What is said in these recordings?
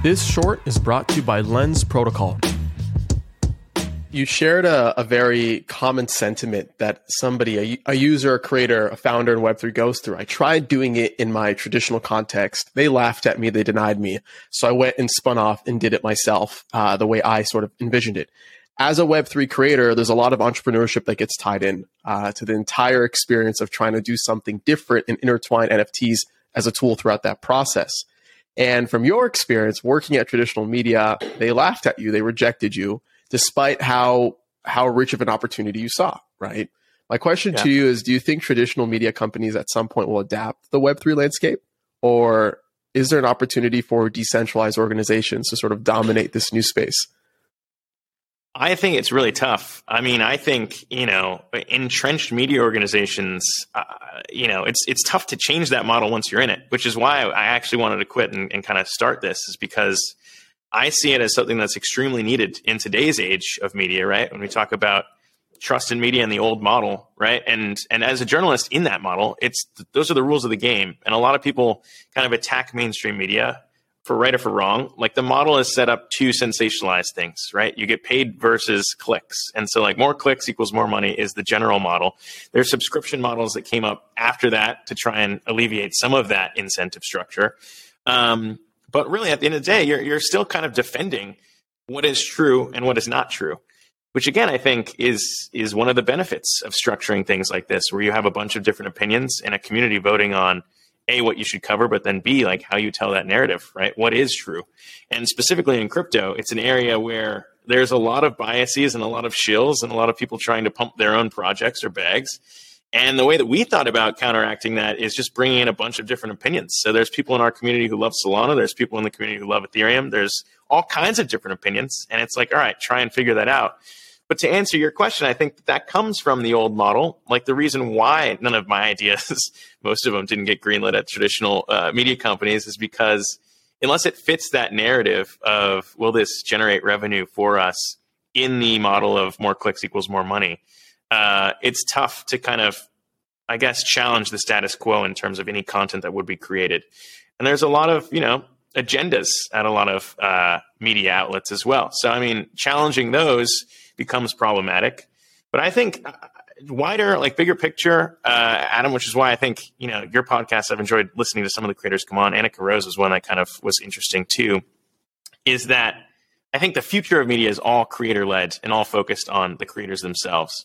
This short is brought to you by Lens Protocol. You shared a, a very common sentiment that somebody, a, a, user, a creator, a founder in Web3 goes through. I tried doing it in my traditional context. They laughed at me, they denied me. So I went and spun off and did it myself, uh, the way I sort of envisioned it. As a Web3 creator, there's a lot of entrepreneurship that gets tied in uh, to the entire experience of trying to do something different and intertwine NFTs as a tool throughout that process. And from your experience working at traditional media, they laughed at you, they rejected you despite how how rich of an opportunity you saw, right? My question yeah. to you is do you think traditional media companies at some point will adapt the web3 landscape or is there an opportunity for decentralized organizations to sort of dominate this new space? I think it's really tough. I mean, I think you know, entrenched media organizations. You know, it's it's tough to change that model once you're in it. Which is why I actually wanted to quit and, and kind of start this, is because I see it as something that's extremely needed in today's age of media, right? When we talk about trust in media and the old model, right? And and as a journalist in that model, it's those are the rules of the game. And a lot of people kind of attack mainstream media for right or for wrong. Like the model is set up to sensationalize things, right? You get paid versus clicks. And so like more clicks equals more money is the general model. There's subscription models that came up after that to try and alleviate some of that incentive structure. Um, but really, at the end of the day, you're, you're still kind of defending what is true and what is not true which again I think is is one of the benefits of structuring things like this, where you have a bunch of different opinions and a community voting on a what you should cover, but then b like how you tell that narrative, right? What is true, and specifically in crypto, it's an area where there's a lot of biases and a lot of shills and a lot of people trying to pump their own projects or bags. And the way that we thought about counteracting that is just bringing in a bunch of different opinions. So there's people in our community who love Solana. There's people in the community who love Ethereum. There's all kinds of different opinions. And it's like, all right, try and figure that out. But to answer your question, I think that comes from the old model. Like the reason why none of my ideas, most of them didn't get greenlit at traditional uh, media companies is because unless it fits that narrative of will this generate revenue for us in the model of more clicks equals more money, uh, it's tough to kind of, I guess, challenge the status quo in terms of any content that would be created. And there's a lot of, you know, agendas at a lot of uh, media outlets as well. So, I mean, challenging those becomes problematic. But I think uh, wider, like bigger picture, uh, Adam, which is why I think, you know, your podcast, I've enjoyed listening to some of the creators come on. Annika Rose was one that kind of was interesting too, is that I think the future of media is all creator led and all focused on the creators themselves.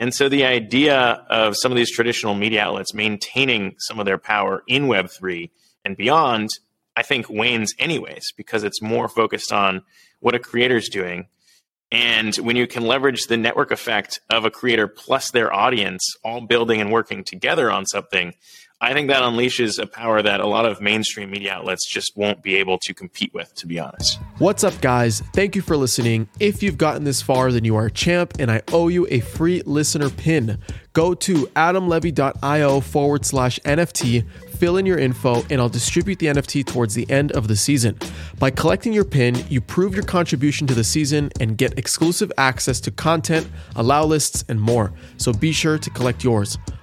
And so the idea of some of these traditional media outlets maintaining some of their power in Web3 and beyond, I think wanes anyways, because it's more focused on what a creator's doing. And when you can leverage the network effect of a creator plus their audience all building and working together on something, I think that unleashes a power that a lot of mainstream media outlets just won't be able to compete with, to be honest. What's up, guys? Thank you for listening. If you've gotten this far, then you are a champ, and I owe you a free listener pin. Go to adamlevy.io forward slash NFT fill in your info, and I'll distribute the NFT towards the end of the season. By collecting your pin, you prove your contribution to the season and get exclusive access to content, allow lists, and more. So be sure to collect yours.